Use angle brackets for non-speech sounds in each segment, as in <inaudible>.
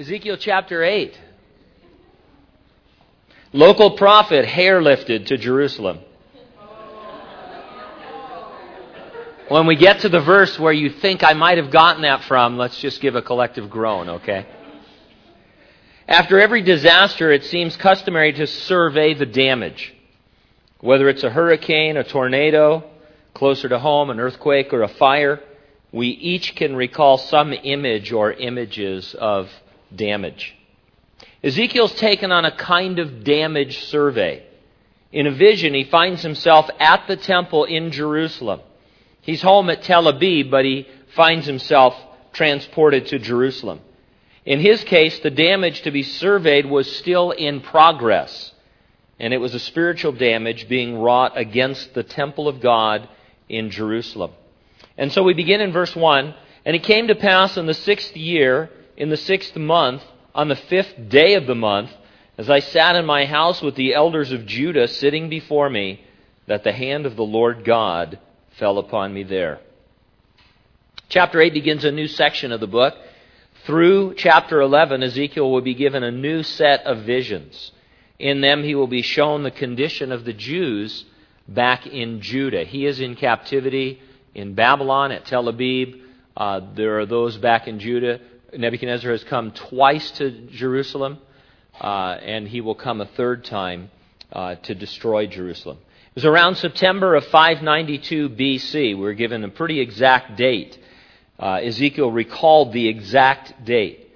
Ezekiel chapter 8. Local prophet hair lifted to Jerusalem. When we get to the verse where you think I might have gotten that from, let's just give a collective groan, okay? After every disaster, it seems customary to survey the damage. Whether it's a hurricane, a tornado, closer to home, an earthquake, or a fire, we each can recall some image or images of damage. Ezekiel's taken on a kind of damage survey. In a vision, he finds himself at the temple in Jerusalem. He's home at Tel Aviv, but he finds himself transported to Jerusalem. In his case, the damage to be surveyed was still in progress, and it was a spiritual damage being wrought against the temple of God in Jerusalem. And so we begin in verse 1 And it came to pass in the sixth year, in the sixth month, on the fifth day of the month, as I sat in my house with the elders of Judah sitting before me, that the hand of the Lord God fell upon me there. Chapter 8 begins a new section of the book. Through chapter 11, Ezekiel will be given a new set of visions. In them, he will be shown the condition of the Jews back in Judah. He is in captivity in Babylon at Tel Aviv. Uh, there are those back in Judah. Nebuchadnezzar has come twice to Jerusalem, uh, and he will come a third time uh, to destroy Jerusalem. It was around September of 592 BC. We're given a pretty exact date. Uh, Ezekiel recalled the exact date.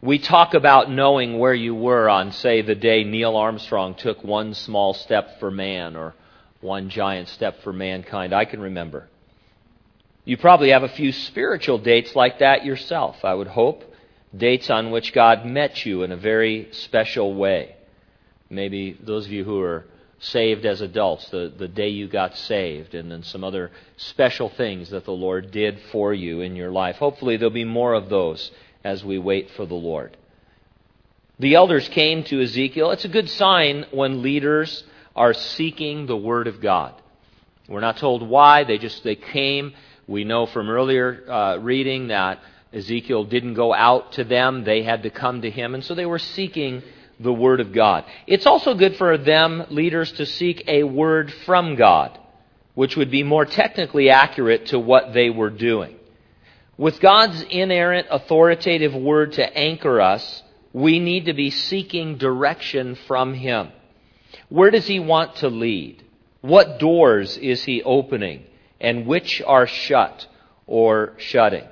We talk about knowing where you were on, say, the day Neil Armstrong took one small step for man or one giant step for mankind. I can remember. You probably have a few spiritual dates like that yourself, I would hope. Dates on which God met you in a very special way. Maybe those of you who are saved as adults, the, the day you got saved, and then some other special things that the Lord did for you in your life. Hopefully, there'll be more of those as we wait for the Lord. The elders came to Ezekiel. It's a good sign when leaders are seeking the Word of God. We're not told why, they just they came we know from earlier uh, reading that Ezekiel didn't go out to them, they had to come to him, and so they were seeking the Word of God. It's also good for them, leaders, to seek a word from God, which would be more technically accurate to what they were doing. With God's inerrant, authoritative Word to anchor us, we need to be seeking direction from Him. Where does He want to lead? What doors is He opening? And which are shut or shutting.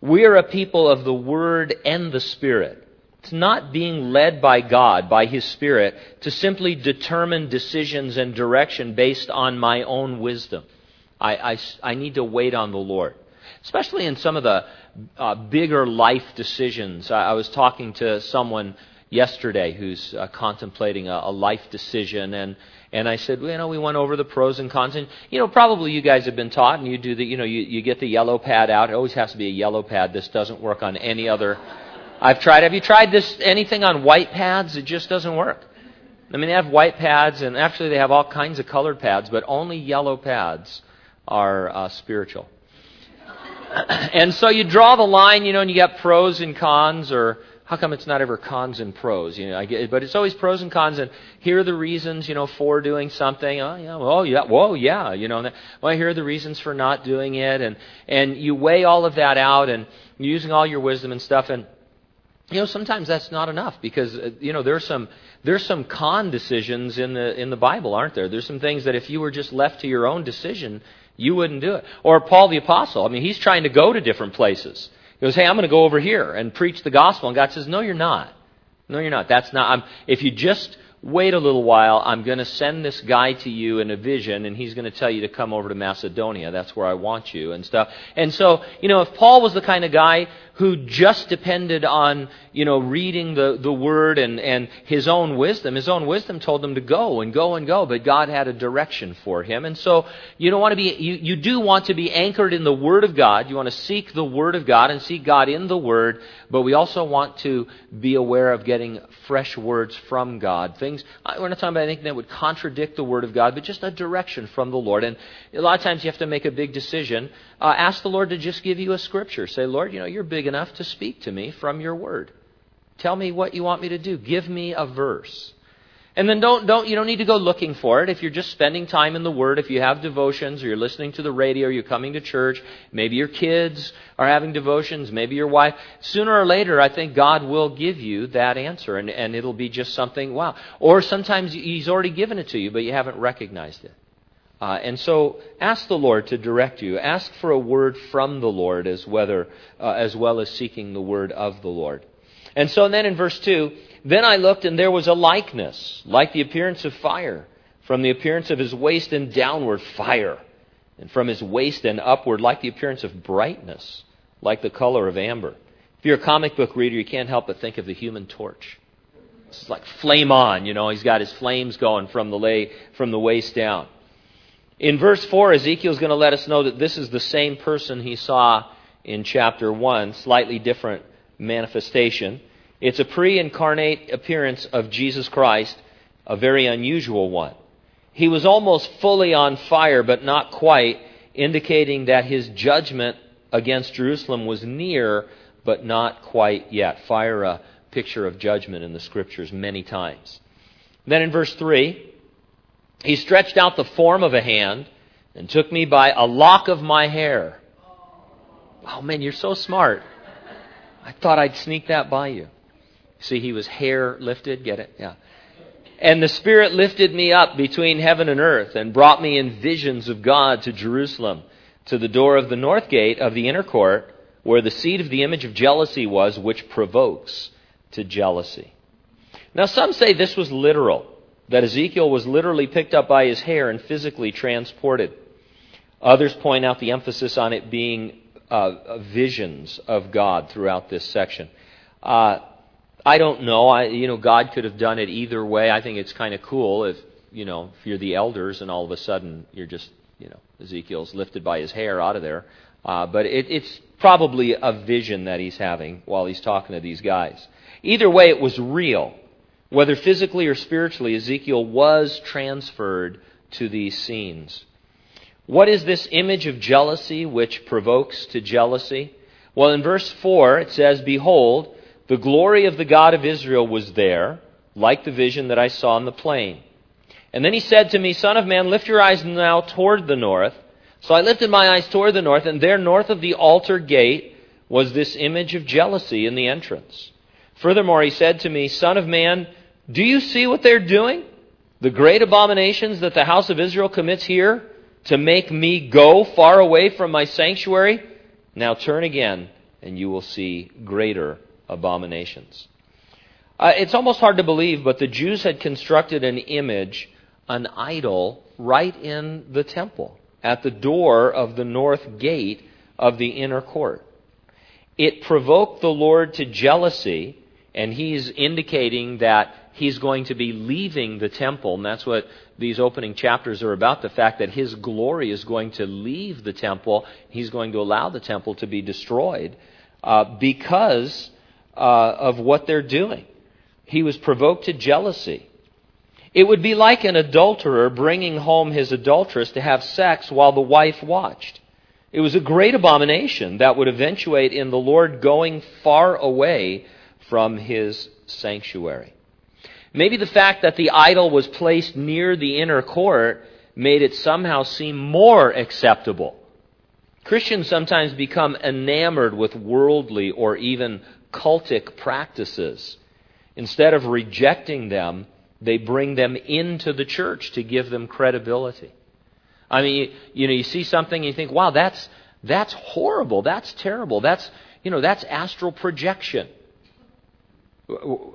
We are a people of the Word and the Spirit. It's not being led by God, by His Spirit, to simply determine decisions and direction based on my own wisdom. I, I, I need to wait on the Lord. Especially in some of the uh, bigger life decisions. I, I, was talking to someone yesterday who's uh, contemplating a, a life decision, and and I said, well, you know, we went over the pros and cons. And, you know, probably you guys have been taught, and you do the, you know, you, you get the yellow pad out. It always has to be a yellow pad. This doesn't work on any other. I've tried. Have you tried this, anything on white pads? It just doesn't work. I mean, they have white pads, and actually they have all kinds of colored pads, but only yellow pads are uh, spiritual. <coughs> and so you draw the line, you know, and you got pros and cons, or how come it's not ever cons and pros? You know, I get, but it's always pros and cons, and here are the reasons, you know, for doing something. Oh yeah, well, yeah, whoa, yeah, you know. Well, here are the reasons for not doing it, and and you weigh all of that out, and using all your wisdom and stuff, and you know, sometimes that's not enough because uh, you know there's some there's some con decisions in the in the Bible, aren't there? There's some things that if you were just left to your own decision, you wouldn't do it. Or Paul the apostle, I mean, he's trying to go to different places. He goes, Hey, I'm going to go over here and preach the gospel. And God says, No, you're not. No, you're not. That's not. I'm, if you just wait a little while, I'm going to send this guy to you in a vision, and he's going to tell you to come over to Macedonia. That's where I want you, and stuff. And so, you know, if Paul was the kind of guy who just depended on, you know, reading the, the word and, and his own wisdom. His own wisdom told him to go and go and go, but God had a direction for him. And so you don't want to be, you, you do want to be anchored in the Word of God. You want to seek the Word of God and seek God in the Word, but we also want to be aware of getting fresh words from God. Things, we're not talking about anything that would contradict the Word of God, but just a direction from the Lord. And a lot of times you have to make a big decision. Uh, ask the Lord to just give you a scripture. Say, Lord, you know, you're big enough to speak to me from your word. Tell me what you want me to do. Give me a verse. And then don't, don't, you don't need to go looking for it. If you're just spending time in the Word, if you have devotions, or you're listening to the radio, you're coming to church, maybe your kids are having devotions, maybe your wife, sooner or later, I think God will give you that answer, and, and it'll be just something, wow. Or sometimes He's already given it to you, but you haven't recognized it. Uh, and so ask the Lord to direct you. Ask for a word from the Lord as, whether, uh, as well as seeking the word of the Lord. And so then in verse 2, then I looked, and there was a likeness, like the appearance of fire, from the appearance of his waist and downward, fire, and from his waist and upward, like the appearance of brightness, like the color of amber. If you're a comic book reader, you can't help but think of the human torch. It's like flame on, you know, he's got his flames going from the, lay, from the waist down. In verse 4, Ezekiel's going to let us know that this is the same person he saw in chapter 1, slightly different manifestation. It's a pre incarnate appearance of Jesus Christ, a very unusual one. He was almost fully on fire, but not quite, indicating that his judgment against Jerusalem was near, but not quite yet. Fire, a picture of judgment in the scriptures many times. Then in verse 3, he stretched out the form of a hand and took me by a lock of my hair. Oh man, you're so smart. I thought I'd sneak that by you. See, he was hair lifted. Get it? Yeah. And the Spirit lifted me up between heaven and earth and brought me in visions of God to Jerusalem, to the door of the north gate of the inner court, where the seat of the image of jealousy was, which provokes to jealousy. Now, some say this was literal, that Ezekiel was literally picked up by his hair and physically transported. Others point out the emphasis on it being uh, visions of God throughout this section. Uh, I don't know. I, you know, God could have done it either way. I think it's kind of cool if, you know, if you're the elders and all of a sudden you're just, you know, Ezekiel's lifted by his hair out of there. Uh, but it, it's probably a vision that he's having while he's talking to these guys. Either way, it was real. Whether physically or spiritually, Ezekiel was transferred to these scenes. What is this image of jealousy which provokes to jealousy? Well, in verse 4, it says, Behold, the glory of the God of Israel was there, like the vision that I saw in the plain. And then he said to me, Son of man, lift your eyes now toward the north. So I lifted my eyes toward the north, and there, north of the altar gate, was this image of jealousy in the entrance. Furthermore, he said to me, Son of man, do you see what they're doing? The great abominations that the house of Israel commits here to make me go far away from my sanctuary? Now turn again, and you will see greater abominations. Uh, it's almost hard to believe, but the Jews had constructed an image, an idol, right in the temple, at the door of the north gate of the inner court. It provoked the Lord to jealousy, and he's indicating that he's going to be leaving the temple, and that's what these opening chapters are about the fact that his glory is going to leave the temple. He's going to allow the temple to be destroyed uh, because uh, of what they're doing. He was provoked to jealousy. It would be like an adulterer bringing home his adulteress to have sex while the wife watched. It was a great abomination that would eventuate in the Lord going far away from his sanctuary. Maybe the fact that the idol was placed near the inner court made it somehow seem more acceptable. Christians sometimes become enamored with worldly or even cultic practices. Instead of rejecting them, they bring them into the church to give them credibility. I mean, you, know, you see something and you think, wow, that's, that's horrible. That's terrible. That's, you know, that's astral projection.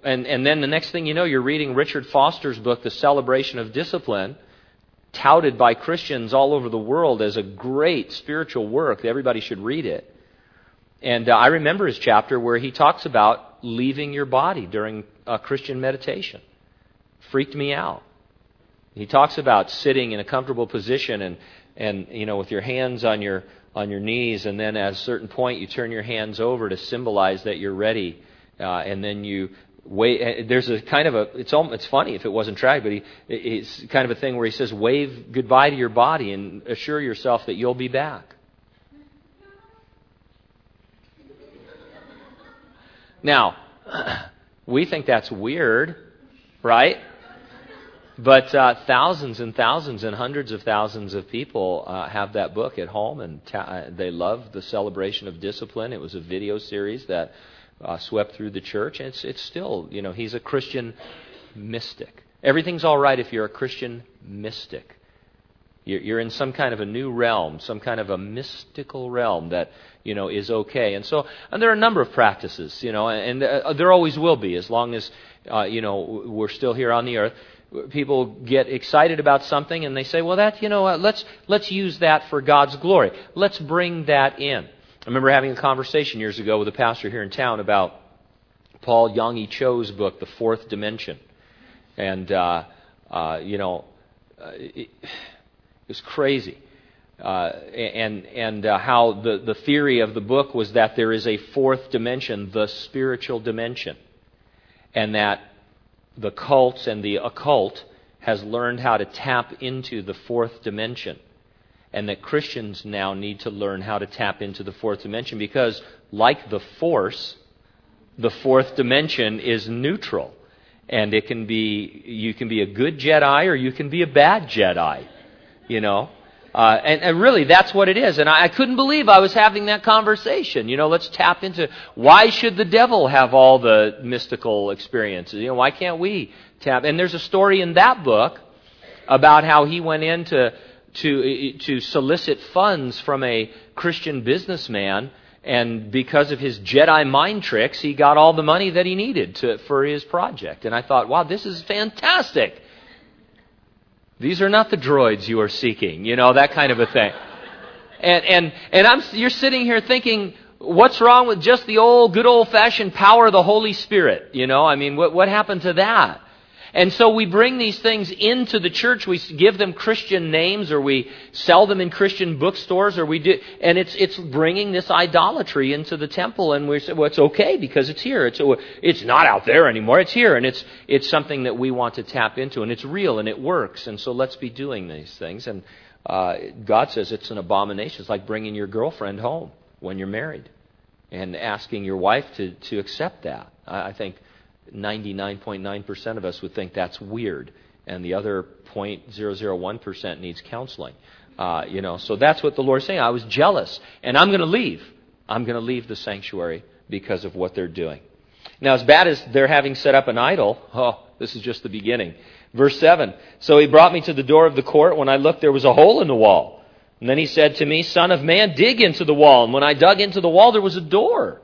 And, and then the next thing you know, you're reading Richard Foster's book, The Celebration of Discipline, touted by Christians all over the world as a great spiritual work. Everybody should read it. And uh, I remember his chapter where he talks about leaving your body during a Christian meditation. Freaked me out. He talks about sitting in a comfortable position and, and you know, with your hands on your, on your knees, and then at a certain point you turn your hands over to symbolize that you're ready, uh, and then you wait. Uh, there's a kind of a, it's, all, it's funny if it wasn't tragic, but he, it's kind of a thing where he says, wave goodbye to your body and assure yourself that you'll be back. Now, <clears throat> We think that's weird, right? But uh, thousands and thousands and hundreds of thousands of people uh, have that book at home, and ta- uh, they love the celebration of discipline. It was a video series that uh, swept through the church, and it's it's still, you know, he's a Christian mystic. Everything's all right if you're a Christian mystic. You're, you're in some kind of a new realm, some kind of a mystical realm that you know is okay. And so, and there are a number of practices, you know, and uh, there always will be as long as uh, you know we're still here on the earth people get excited about something and they say, well, that, you know, let's, let's use that for God's glory. Let's bring that in. I remember having a conversation years ago with a pastor here in town about Paul Yonggi Cho's book, The Fourth Dimension. And, uh, uh, you know, uh, it, it, was crazy. Uh, and and uh, how the, the theory of the book was that there is a fourth dimension, the spiritual dimension. And that the cults and the occult has learned how to tap into the fourth dimension. And that Christians now need to learn how to tap into the fourth dimension because, like the Force, the fourth dimension is neutral. And it can be, you can be a good Jedi or you can be a bad Jedi. You know? Uh, and, and, really, that's what it is. And I, I, couldn't believe I was having that conversation. You know, let's tap into why should the devil have all the mystical experiences? You know, why can't we tap? And there's a story in that book about how he went in to to to solicit funds from a Christian businessman. And because of his Jedi mind tricks, he got all the money that he needed to, for his project. And I thought, wow, this is fantastic. These are not the droids you are seeking, you know, that kind of a thing. And, and, and I'm, you're sitting here thinking, what's wrong with just the old, good old fashioned power of the Holy Spirit? You know, I mean, what, what happened to that? And so we bring these things into the church. We give them Christian names or we sell them in Christian bookstores or we do, and it's, it's bringing this idolatry into the temple and we say, well, it's okay because it's here. It's, it's not out there anymore. It's here and it's, it's something that we want to tap into and it's real and it works. And so let's be doing these things. And, uh, God says it's an abomination. It's like bringing your girlfriend home when you're married and asking your wife to, to accept that. I, I think 99.9% of us would think that's weird, and the other 0.001% needs counseling. Uh, you know, so that's what the Lord's saying. I was jealous, and I'm going to leave. I'm going to leave the sanctuary because of what they're doing. Now, as bad as they're having set up an idol, oh, this is just the beginning. Verse 7 So he brought me to the door of the court. When I looked, there was a hole in the wall. And then he said to me, Son of man, dig into the wall. And when I dug into the wall, there was a door.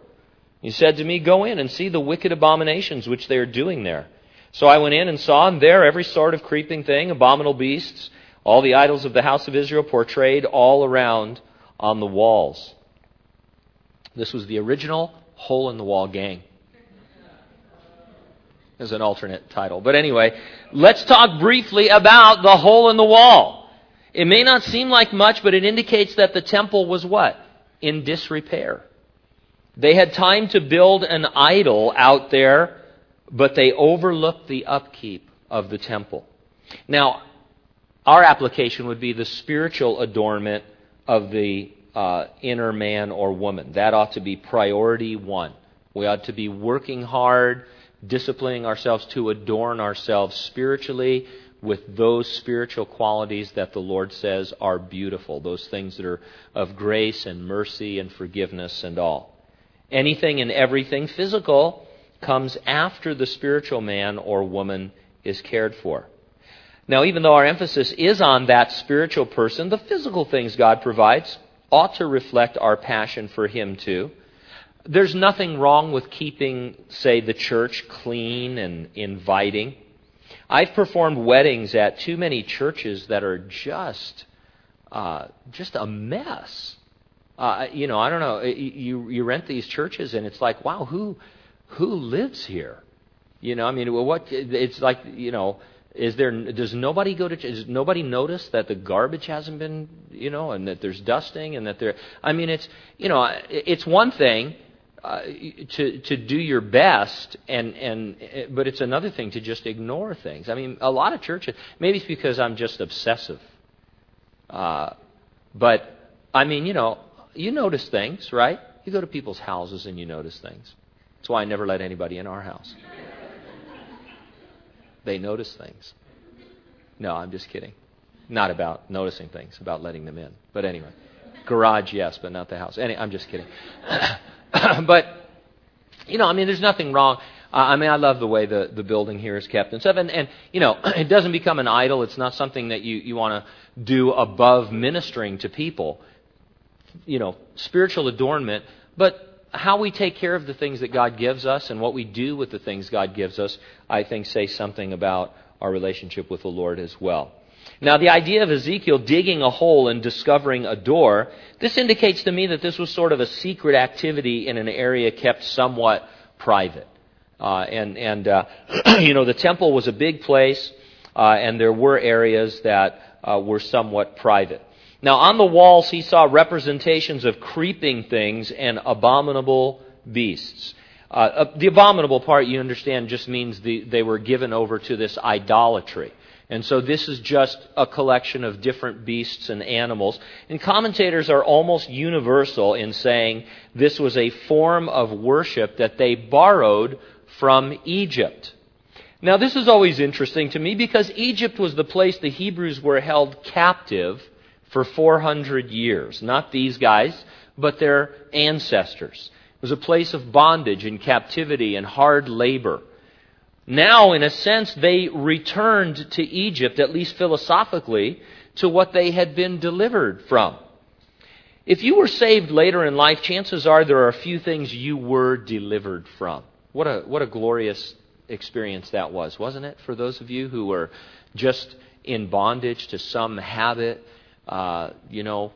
He said to me, Go in and see the wicked abominations which they are doing there. So I went in and saw, and there every sort of creeping thing, abominable beasts, all the idols of the house of Israel portrayed all around on the walls. This was the original Hole in the Wall Gang. As an alternate title. But anyway, let's talk briefly about the hole in the wall. It may not seem like much, but it indicates that the temple was what? In disrepair. They had time to build an idol out there, but they overlooked the upkeep of the temple. Now, our application would be the spiritual adornment of the uh, inner man or woman. That ought to be priority one. We ought to be working hard, disciplining ourselves to adorn ourselves spiritually with those spiritual qualities that the Lord says are beautiful, those things that are of grace and mercy and forgiveness and all. Anything and everything physical comes after the spiritual man or woman is cared for. Now, even though our emphasis is on that spiritual person, the physical things God provides ought to reflect our passion for Him too. There's nothing wrong with keeping, say, the church clean and inviting. I've performed weddings at too many churches that are just, uh, just a mess. Uh, you know, I don't know. You you rent these churches, and it's like, wow, who who lives here? You know, I mean, what? It's like, you know, is there? Does nobody go to? Does nobody notice that the garbage hasn't been, you know, and that there's dusting, and that there? I mean, it's you know, it's one thing. Uh, to to do your best and and but it's another thing to just ignore things. I mean, a lot of churches maybe it's because I'm just obsessive. Uh, but I mean, you know, you notice things, right? You go to people's houses and you notice things. That's why I never let anybody in our house. They notice things. No, I'm just kidding. Not about noticing things, about letting them in. But anyway, garage, yes, but not the house. Any, I'm just kidding. <coughs> but, you know, I mean, there's nothing wrong. I mean, I love the way the, the building here is kept and stuff. And, and, you know, <coughs> it doesn't become an idol. It's not something that you, you want to do above ministering to people. You know, spiritual adornment. But how we take care of the things that God gives us and what we do with the things God gives us, I think, say something about our relationship with the Lord as well. Now, the idea of Ezekiel digging a hole and discovering a door, this indicates to me that this was sort of a secret activity in an area kept somewhat private. Uh, and, and uh, <clears throat> you know, the temple was a big place, uh, and there were areas that uh, were somewhat private. Now, on the walls, he saw representations of creeping things and abominable beasts. Uh, uh, the abominable part, you understand, just means the, they were given over to this idolatry. And so this is just a collection of different beasts and animals. And commentators are almost universal in saying this was a form of worship that they borrowed from Egypt. Now, this is always interesting to me because Egypt was the place the Hebrews were held captive for 400 years. Not these guys, but their ancestors. It was a place of bondage and captivity and hard labor. Now, in a sense, they returned to Egypt, at least philosophically, to what they had been delivered from. If you were saved later in life, chances are there are a few things you were delivered from. What a, what a glorious experience that was, wasn't it? For those of you who were just in bondage to some habit, uh, you know,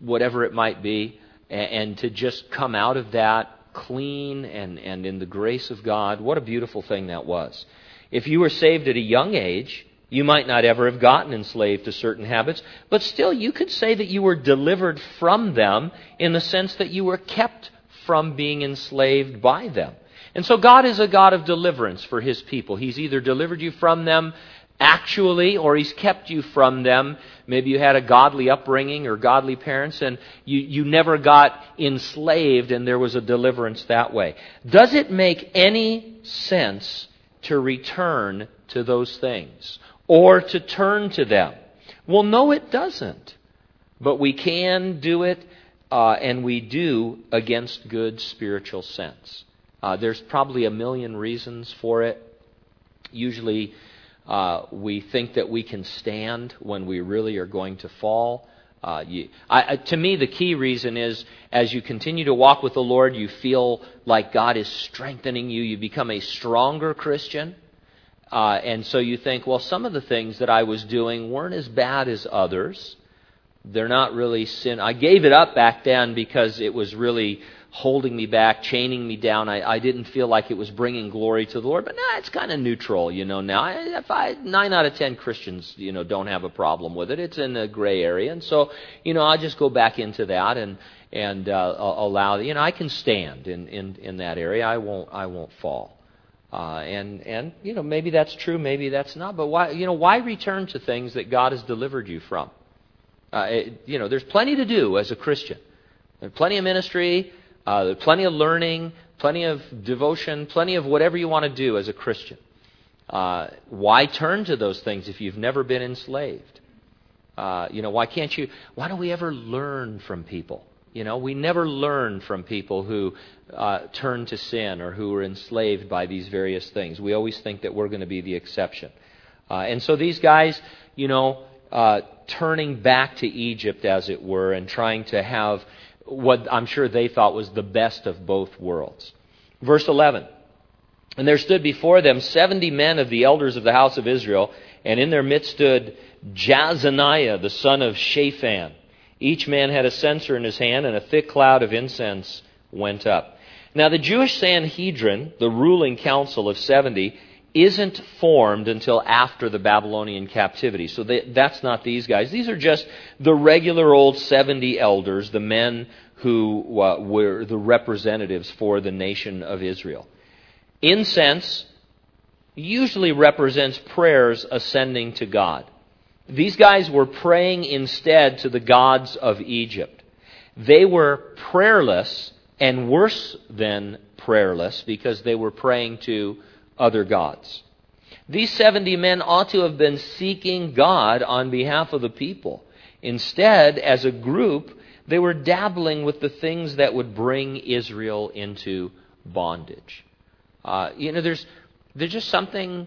whatever it might be and, and to just come out of that clean and, and in the grace of God. What a beautiful thing that was. If you were saved at a young age, you might not ever have gotten enslaved to certain habits, but still you could say that you were delivered from them in the sense that you were kept from being enslaved by them. And so God is a God of deliverance for His people. He's either delivered you from them actually, or He's kept you from them. Maybe you had a godly upbringing or godly parents and you, you never got enslaved and there was a deliverance that way. Does it make any sense to return to those things or to turn to them? Well, no, it doesn't. But we can do it, uh, and we do against good spiritual sense. Uh, there's probably a million reasons for it. Usually, uh, we think that we can stand when we really are going to fall. Uh, you, I, to me, the key reason is as you continue to walk with the Lord, you feel like God is strengthening you. You become a stronger Christian. Uh, and so you think, well, some of the things that I was doing weren't as bad as others. They're not really sin. I gave it up back then because it was really holding me back, chaining me down. I, I didn't feel like it was bringing glory to the Lord. But nah, it's kind of neutral, you know. Now, if I nine out of ten Christians, you know, don't have a problem with it. It's in the gray area, and so you know, I just go back into that and and uh, allow. You know, I can stand in in in that area. I won't I won't fall. Uh, and and you know maybe that's true, maybe that's not. But why you know why return to things that God has delivered you from? Uh, it, you know, there's plenty to do as a Christian. There's plenty of ministry. Uh, plenty of learning, plenty of devotion, plenty of whatever you want to do as a Christian. Uh, why turn to those things if you've never been enslaved? Uh, you know, why can't you? Why don't we ever learn from people? You know, we never learn from people who uh, turn to sin or who are enslaved by these various things. We always think that we're going to be the exception. Uh, and so these guys, you know, uh, turning back to Egypt, as it were, and trying to have what I'm sure they thought was the best of both worlds. Verse 11. And there stood before them seventy men of the elders of the house of Israel, and in their midst stood Jaazaniah, the son of Shaphan. Each man had a censer in his hand, and a thick cloud of incense went up. Now, the Jewish Sanhedrin, the ruling council of 70, isn't formed until after the Babylonian captivity. So they, that's not these guys. These are just the regular old 70 elders, the men who uh, were the representatives for the nation of Israel. Incense usually represents prayers ascending to God. These guys were praying instead to the gods of Egypt. They were prayerless and worse than prayerless because they were praying to other gods. These 70 men ought to have been seeking God on behalf of the people. Instead, as a group, they were dabbling with the things that would bring Israel into bondage. Uh, you know, there's, there's just something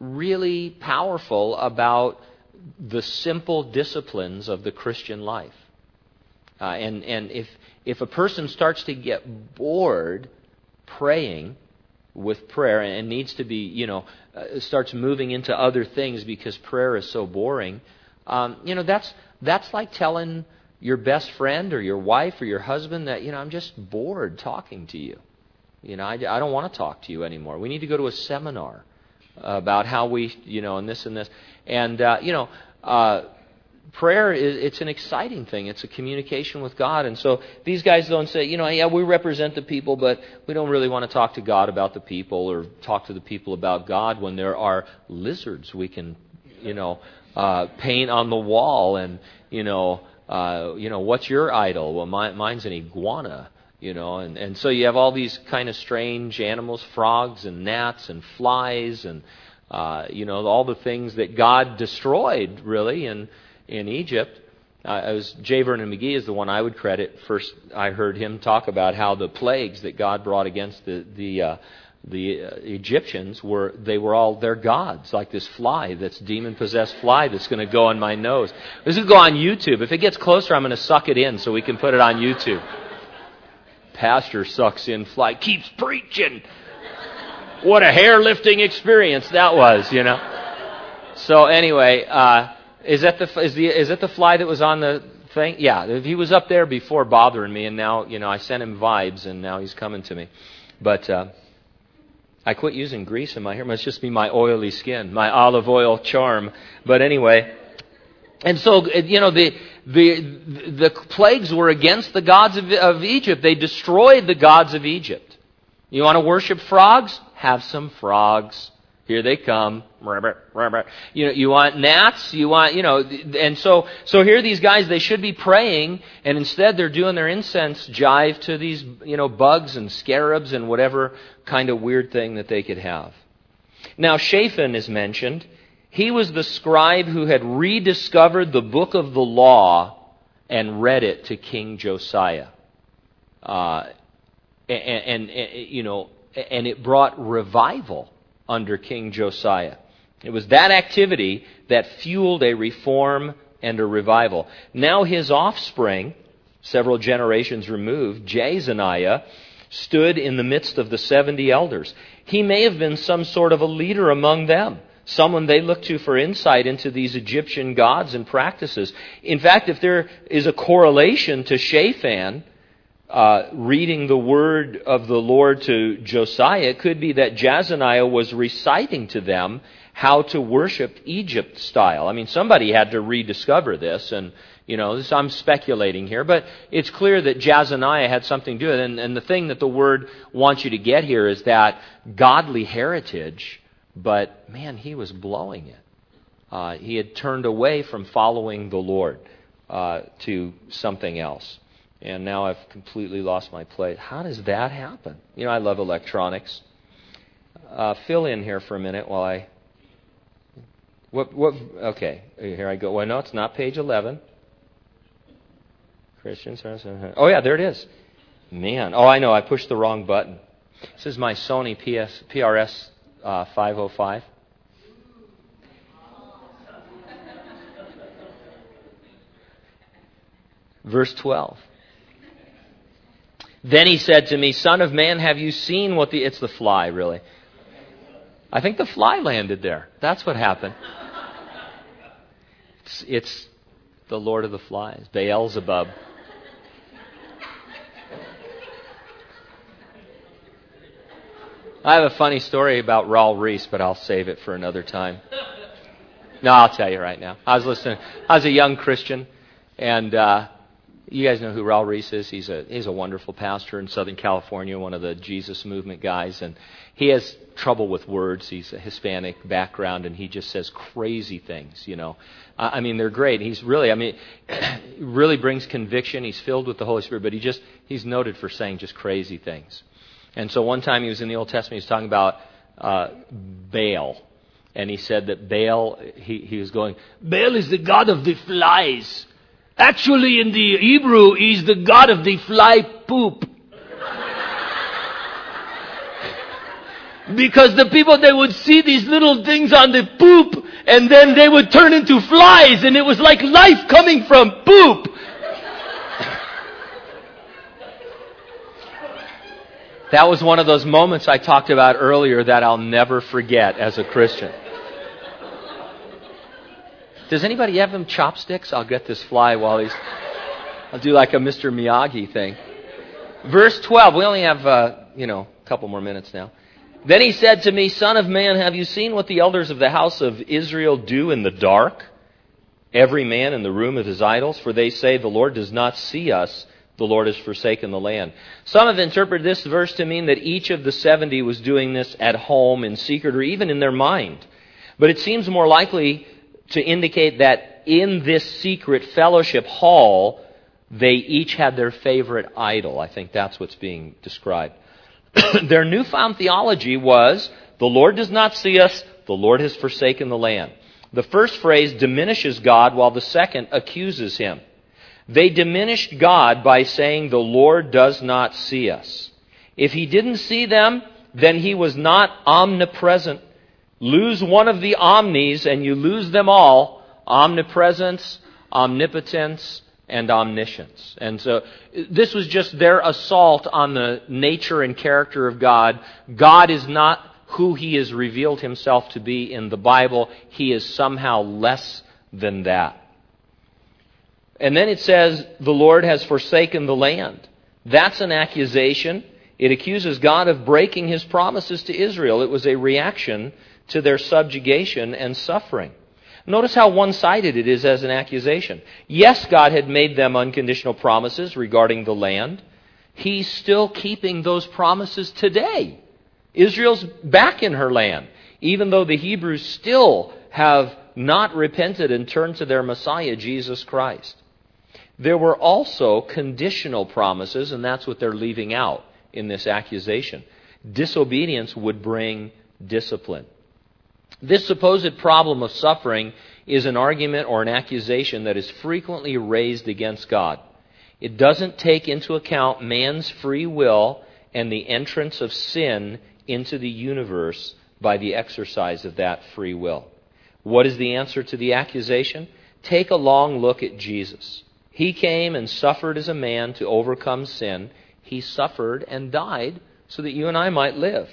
really powerful about the simple disciplines of the Christian life. Uh, and and if, if a person starts to get bored praying with prayer and needs to be, you know, uh, starts moving into other things because prayer is so boring, um, you know, that's, that's like telling your best friend or your wife or your husband that, you know, I'm just bored talking to you. You know, I, I don't want to talk to you anymore. We need to go to a seminar about how we, you know, and this and this. And, uh, you know, uh, prayer is it's an exciting thing. It's a communication with God. And so these guys don't say, you know, yeah, we represent the people, but we don't really want to talk to God about the people or talk to the people about God when there are lizards we can, you know, uh, paint on the wall and, you know, uh, you know, what's your idol? Well, my, mine's an iguana you know and, and so you have all these kind of strange animals frogs and gnats and flies and uh, you know all the things that god destroyed really in in egypt uh, it was J. Vernon McGee is the one I would credit. First, I heard him talk about how the plagues that God brought against the the uh, the uh, Egyptians were they were all their gods, like this fly that's demon possessed fly that's going to go on my nose. This will go on YouTube. If it gets closer, I'm going to suck it in so we can put it on YouTube pastor sucks in fly, keeps preaching. What a hair lifting experience that was, you know. So anyway, uh, is that the is the is that the fly that was on the thing? Yeah, he was up there before bothering me, and now you know I sent him vibes, and now he's coming to me. But uh, I quit using grease in my hair. It must just be my oily skin, my olive oil charm. But anyway, and so you know the the, the plagues were against the gods of, of Egypt. They destroyed the gods of Egypt. You want to worship frogs? Have some frogs. Here they come. You know, you want gnats, you want, you know, and so, so here these guys, they should be praying, and instead they're doing their incense jive to these, you know, bugs and scarabs and whatever kind of weird thing that they could have. Now, Shaphan is mentioned. He was the scribe who had rediscovered the book of the law and read it to King Josiah. Uh, and, and, and, you know, and it brought revival under King Josiah. It was that activity that fueled a reform and a revival. Now his offspring, several generations removed, Jezaniah, stood in the midst of the 70 elders. He may have been some sort of a leader among them someone they looked to for insight into these Egyptian gods and practices. In fact, if there is a correlation to Shaphan uh, reading the word of the Lord to Josiah, it could be that Jazaniah was reciting to them how to worship Egypt style. I mean, somebody had to rediscover this, and you know, this, I'm speculating here, but it's clear that Jazaniah had something to do with it. And, and the thing that the word wants you to get here is that godly heritage but man, he was blowing it. Uh, he had turned away from following the Lord uh, to something else. And now I've completely lost my place. How does that happen? You know, I love electronics. Uh, fill in here for a minute while I. What? What? Okay, here I go. Well, no, it's not page eleven. Christians. Oh yeah, there it is. Man, oh I know, I pushed the wrong button. This is my Sony PS, PRS uh, 505? Verse 12. Then he said to me, Son of man, have you seen what the. It's the fly, really. I think the fly landed there. That's what happened. It's, it's the Lord of the Flies, Beelzebub. I have a funny story about Raul Ries, but I'll save it for another time. No, I'll tell you right now. I was listening. I was a young Christian, and uh, you guys know who Raul Ries is. He's a he's a wonderful pastor in Southern California, one of the Jesus movement guys, and he has trouble with words. He's a Hispanic background, and he just says crazy things. You know, I mean they're great. He's really, I mean, <clears throat> really brings conviction. He's filled with the Holy Spirit, but he just he's noted for saying just crazy things. And so one time he was in the Old Testament, he was talking about uh, Baal. and he said that Baal, he, he was going, Baal is the god of the flies. Actually, in the Hebrew, he's the god of the fly poop. because the people, they would see these little things on the poop, and then they would turn into flies, and it was like life coming from poop. That was one of those moments I talked about earlier that I'll never forget as a Christian. Does anybody have them chopsticks? I'll get this fly while he's. I'll do like a Mr. Miyagi thing. Verse 12. We only have, uh, you know, a couple more minutes now. Then he said to me, Son of man, have you seen what the elders of the house of Israel do in the dark? Every man in the room of his idols, for they say, The Lord does not see us the Lord has forsaken the land. Some have interpreted this verse to mean that each of the 70 was doing this at home in secret or even in their mind. But it seems more likely to indicate that in this secret fellowship hall, they each had their favorite idol. I think that's what's being described. <coughs> their newfound theology was the Lord does not see us, the Lord has forsaken the land. The first phrase diminishes God while the second accuses him. They diminished God by saying, The Lord does not see us. If he didn't see them, then he was not omnipresent. Lose one of the omnis and you lose them all omnipresence, omnipotence, and omniscience. And so this was just their assault on the nature and character of God. God is not who he has revealed himself to be in the Bible. He is somehow less than that. And then it says, the Lord has forsaken the land. That's an accusation. It accuses God of breaking his promises to Israel. It was a reaction to their subjugation and suffering. Notice how one sided it is as an accusation. Yes, God had made them unconditional promises regarding the land. He's still keeping those promises today. Israel's back in her land, even though the Hebrews still have not repented and turned to their Messiah, Jesus Christ. There were also conditional promises, and that's what they're leaving out in this accusation. Disobedience would bring discipline. This supposed problem of suffering is an argument or an accusation that is frequently raised against God. It doesn't take into account man's free will and the entrance of sin into the universe by the exercise of that free will. What is the answer to the accusation? Take a long look at Jesus. He came and suffered as a man to overcome sin. He suffered and died so that you and I might live.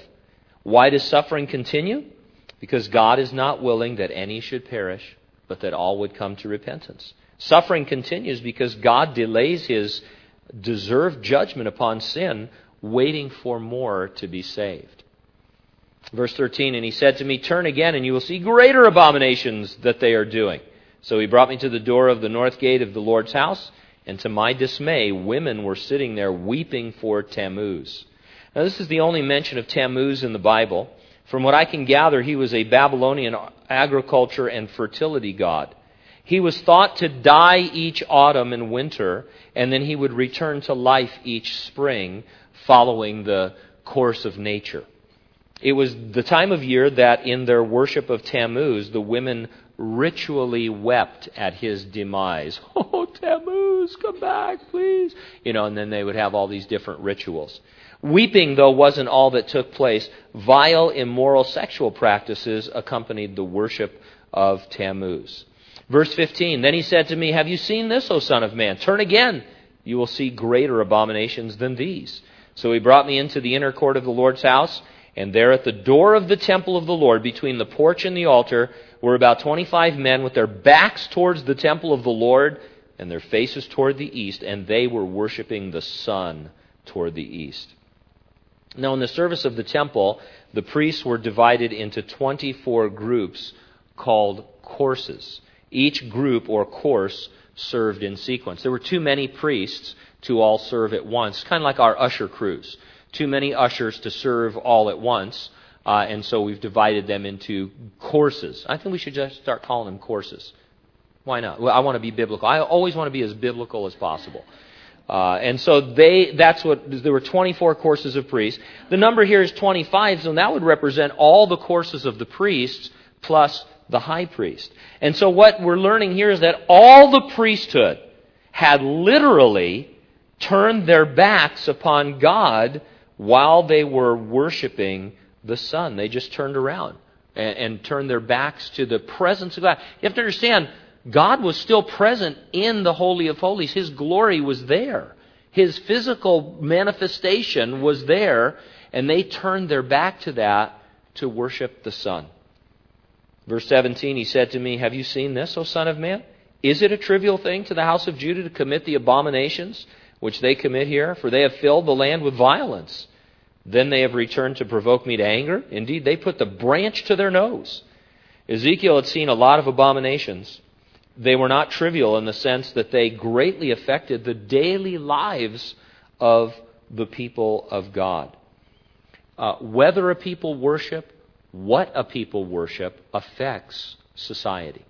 Why does suffering continue? Because God is not willing that any should perish, but that all would come to repentance. Suffering continues because God delays his deserved judgment upon sin, waiting for more to be saved. Verse 13, and he said to me, Turn again, and you will see greater abominations that they are doing. So he brought me to the door of the north gate of the Lord's house, and to my dismay, women were sitting there weeping for Tammuz. Now, this is the only mention of Tammuz in the Bible. From what I can gather, he was a Babylonian agriculture and fertility god. He was thought to die each autumn and winter, and then he would return to life each spring, following the course of nature. It was the time of year that, in their worship of Tammuz, the women ritually wept at his demise. <laughs> Oh, Tammuz, come back, please. You know, and then they would have all these different rituals. Weeping, though, wasn't all that took place. Vile, immoral sexual practices accompanied the worship of Tammuz. Verse 15 Then he said to me, Have you seen this, O Son of Man? Turn again. You will see greater abominations than these. So he brought me into the inner court of the Lord's house, and there at the door of the temple of the Lord, between the porch and the altar, were about 25 men with their backs towards the temple of the Lord and their faces toward the east, and they were worshiping the sun toward the east. Now, in the service of the temple, the priests were divided into 24 groups called courses. Each group or course served in sequence. There were too many priests to all serve at once, kind of like our usher crews. Too many ushers to serve all at once. Uh, and so we've divided them into courses. I think we should just start calling them courses. Why not? Well, I want to be biblical. I always want to be as biblical as possible. Uh, and so they, that's what, there were 24 courses of priests. The number here is 25, so that would represent all the courses of the priests plus the high priest. And so what we're learning here is that all the priesthood had literally turned their backs upon God while they were worshiping the sun. They just turned around and, and turned their backs to the presence of God. You have to understand, God was still present in the Holy of Holies. His glory was there. His physical manifestation was there, and they turned their back to that to worship the sun. Verse 17, he said to me, Have you seen this, O Son of Man? Is it a trivial thing to the house of Judah to commit the abominations which they commit here? For they have filled the land with violence. Then they have returned to provoke me to anger. Indeed, they put the branch to their nose. Ezekiel had seen a lot of abominations. They were not trivial in the sense that they greatly affected the daily lives of the people of God. Uh, whether a people worship, what a people worship, affects society.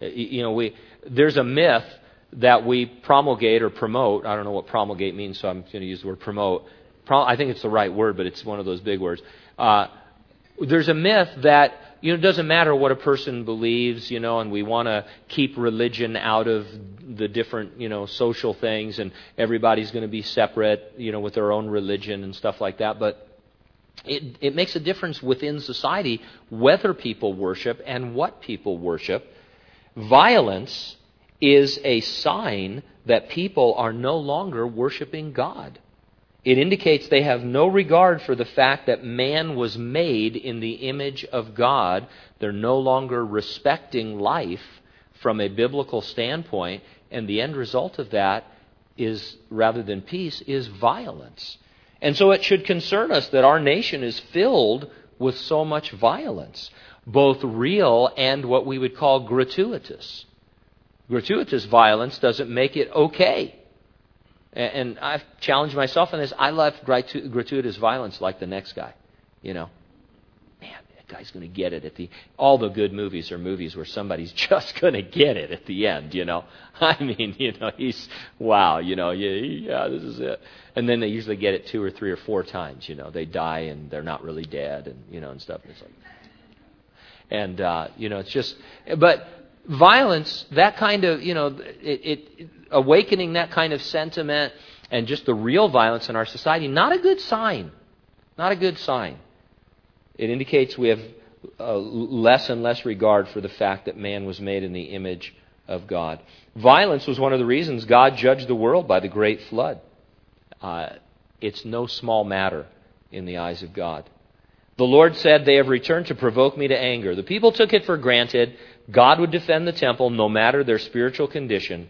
Uh, you know, we, there's a myth that we promulgate or promote. I don't know what promulgate means, so I'm going to use the word promote. I think it's the right word, but it's one of those big words. Uh, there's a myth that you know it doesn't matter what a person believes, you know, and we want to keep religion out of the different you know social things, and everybody's going to be separate, you know, with their own religion and stuff like that. But it, it makes a difference within society whether people worship and what people worship. Violence is a sign that people are no longer worshiping God. It indicates they have no regard for the fact that man was made in the image of God. They're no longer respecting life from a biblical standpoint, and the end result of that is, rather than peace, is violence. And so it should concern us that our nation is filled with so much violence, both real and what we would call gratuitous. Gratuitous violence doesn't make it okay. And I've challenged myself on this. I love gratuitous violence like the next guy. You know, man, that guy's going to get it at the. All the good movies are movies where somebody's <laughs> just going to get it at the end. You know, <laughs> I mean, you know, he's wow. You know, yeah, yeah, this is it. And then they usually get it two or three or four times. You know, they die and they're not really dead, and you know, and stuff. And it's like, and uh, you know, it's just. But violence, that kind of, you know, it, it, awakening that kind of sentiment and just the real violence in our society, not a good sign. Not a good sign. It indicates we have uh, less and less regard for the fact that man was made in the image of God. Violence was one of the reasons God judged the world by the great flood. Uh, it's no small matter in the eyes of God. The Lord said, They have returned to provoke me to anger. The people took it for granted God would defend the temple no matter their spiritual condition.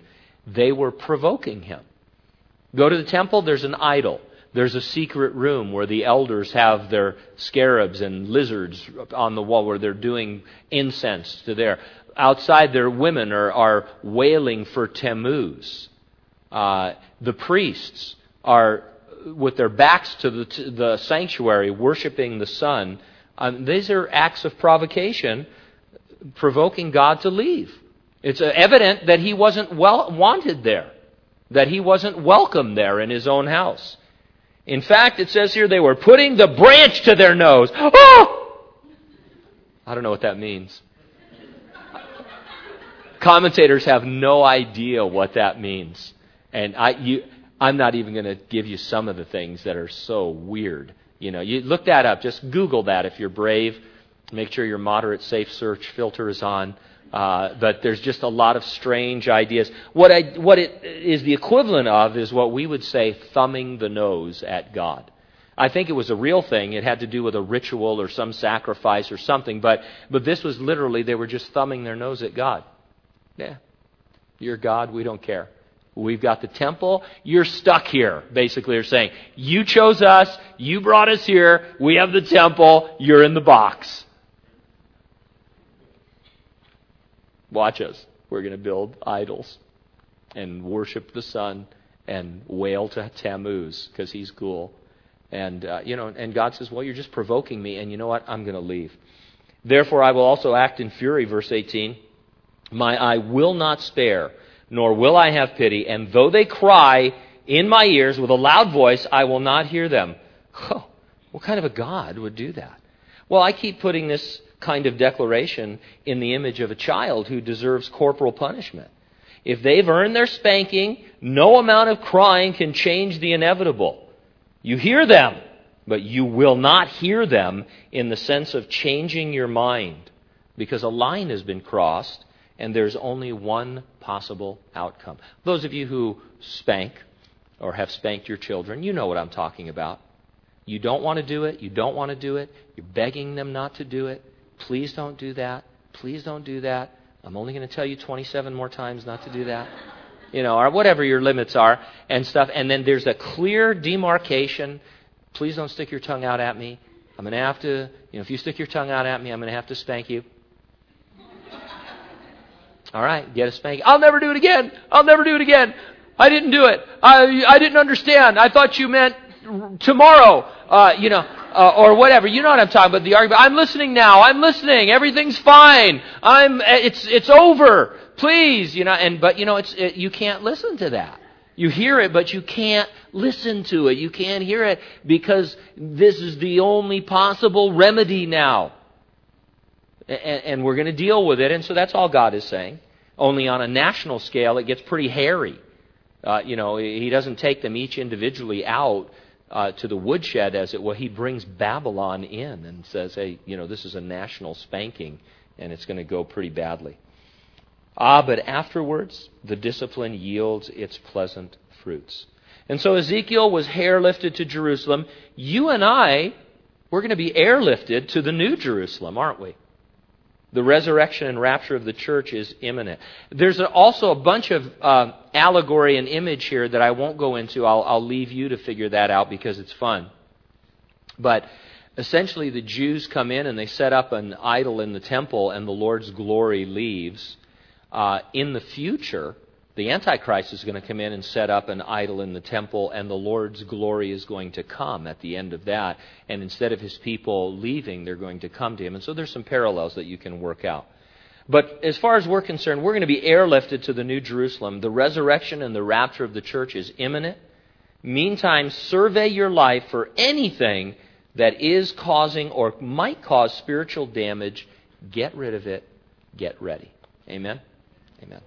They were provoking him. Go to the temple, there's an idol. There's a secret room where the elders have their scarabs and lizards on the wall where they're doing incense to there. Outside, their women are, are wailing for Tammuz. Uh, the priests are with their backs to the, to the sanctuary, worshiping the sun. Um, these are acts of provocation, provoking God to leave. It's evident that he wasn't well wanted there, that he wasn't welcome there in his own house. In fact, it says here they were putting the branch to their nose. Oh! I don't know what that means. Commentators have no idea what that means. And I, you, I'm not even going to give you some of the things that are so weird. You know, you look that up. Just Google that if you're brave. Make sure your moderate safe search filter is on. Uh, but there's just a lot of strange ideas. What, I, what it is the equivalent of is what we would say thumbing the nose at God. I think it was a real thing. It had to do with a ritual or some sacrifice or something. But, but this was literally, they were just thumbing their nose at God. Yeah. You're God. We don't care. We've got the temple. You're stuck here. Basically, they're saying, you chose us. You brought us here. We have the temple. You're in the box. Watch us. We're going to build idols and worship the sun and wail to Tammuz because he's cool. And, uh, you know, and God says, well, you're just provoking me. And you know what? I'm going to leave. Therefore, I will also act in fury, verse 18. My eye will not spare nor will I have pity. And though they cry in my ears with a loud voice, I will not hear them. <laughs> Oh, what kind of a God would do that? Well, I keep putting this kind of declaration in the image of a child who deserves corporal punishment. If they've earned their spanking, no amount of crying can change the inevitable. You hear them, but you will not hear them in the sense of changing your mind because a line has been crossed and there's only one possible outcome. Those of you who spank or have spanked your children, you know what I'm talking about. You don't want to do it. You don't want to do it. You're begging them not to do it. Please don't do that. Please don't do that. I'm only going to tell you 27 more times not to do that. You know, or whatever your limits are and stuff. And then there's a clear demarcation. Please don't stick your tongue out at me. I'm going to have to, you know, if you stick your tongue out at me, I'm going to have to spank you. All right, get a spanking. I'll never do it again. I'll never do it again. I didn't do it. I, I didn't understand. I thought you meant tomorrow. Uh, you know, uh, or whatever. You know what I'm talking about? The argument. I'm listening now. I'm listening. Everything's fine. I'm. It's it's over. Please, you know. And but you know, it's it, you can't listen to that. You hear it, but you can't listen to it. You can't hear it because this is the only possible remedy now. And, and we're going to deal with it. And so that's all God is saying. Only on a national scale, it gets pretty hairy. Uh, you know, he doesn't take them each individually out uh, to the woodshed, as it were, he brings Babylon in and says, hey, you know, this is a national spanking, and it's going to go pretty badly. Ah, but afterwards, the discipline yields its pleasant fruits. And so Ezekiel was hair lifted to Jerusalem. You and I, we're going to be airlifted to the new Jerusalem, aren't we? The resurrection and rapture of the church is imminent. There's also a bunch of uh, allegory and image here that I won't go into. I'll, I'll leave you to figure that out because it's fun. But essentially, the Jews come in and they set up an idol in the temple, and the Lord's glory leaves. Uh, in the future, the Antichrist is going to come in and set up an idol in the temple, and the Lord's glory is going to come at the end of that. And instead of his people leaving, they're going to come to him. And so there's some parallels that you can work out. But as far as we're concerned, we're going to be airlifted to the New Jerusalem. The resurrection and the rapture of the church is imminent. Meantime, survey your life for anything that is causing or might cause spiritual damage. Get rid of it. Get ready. Amen. Amen.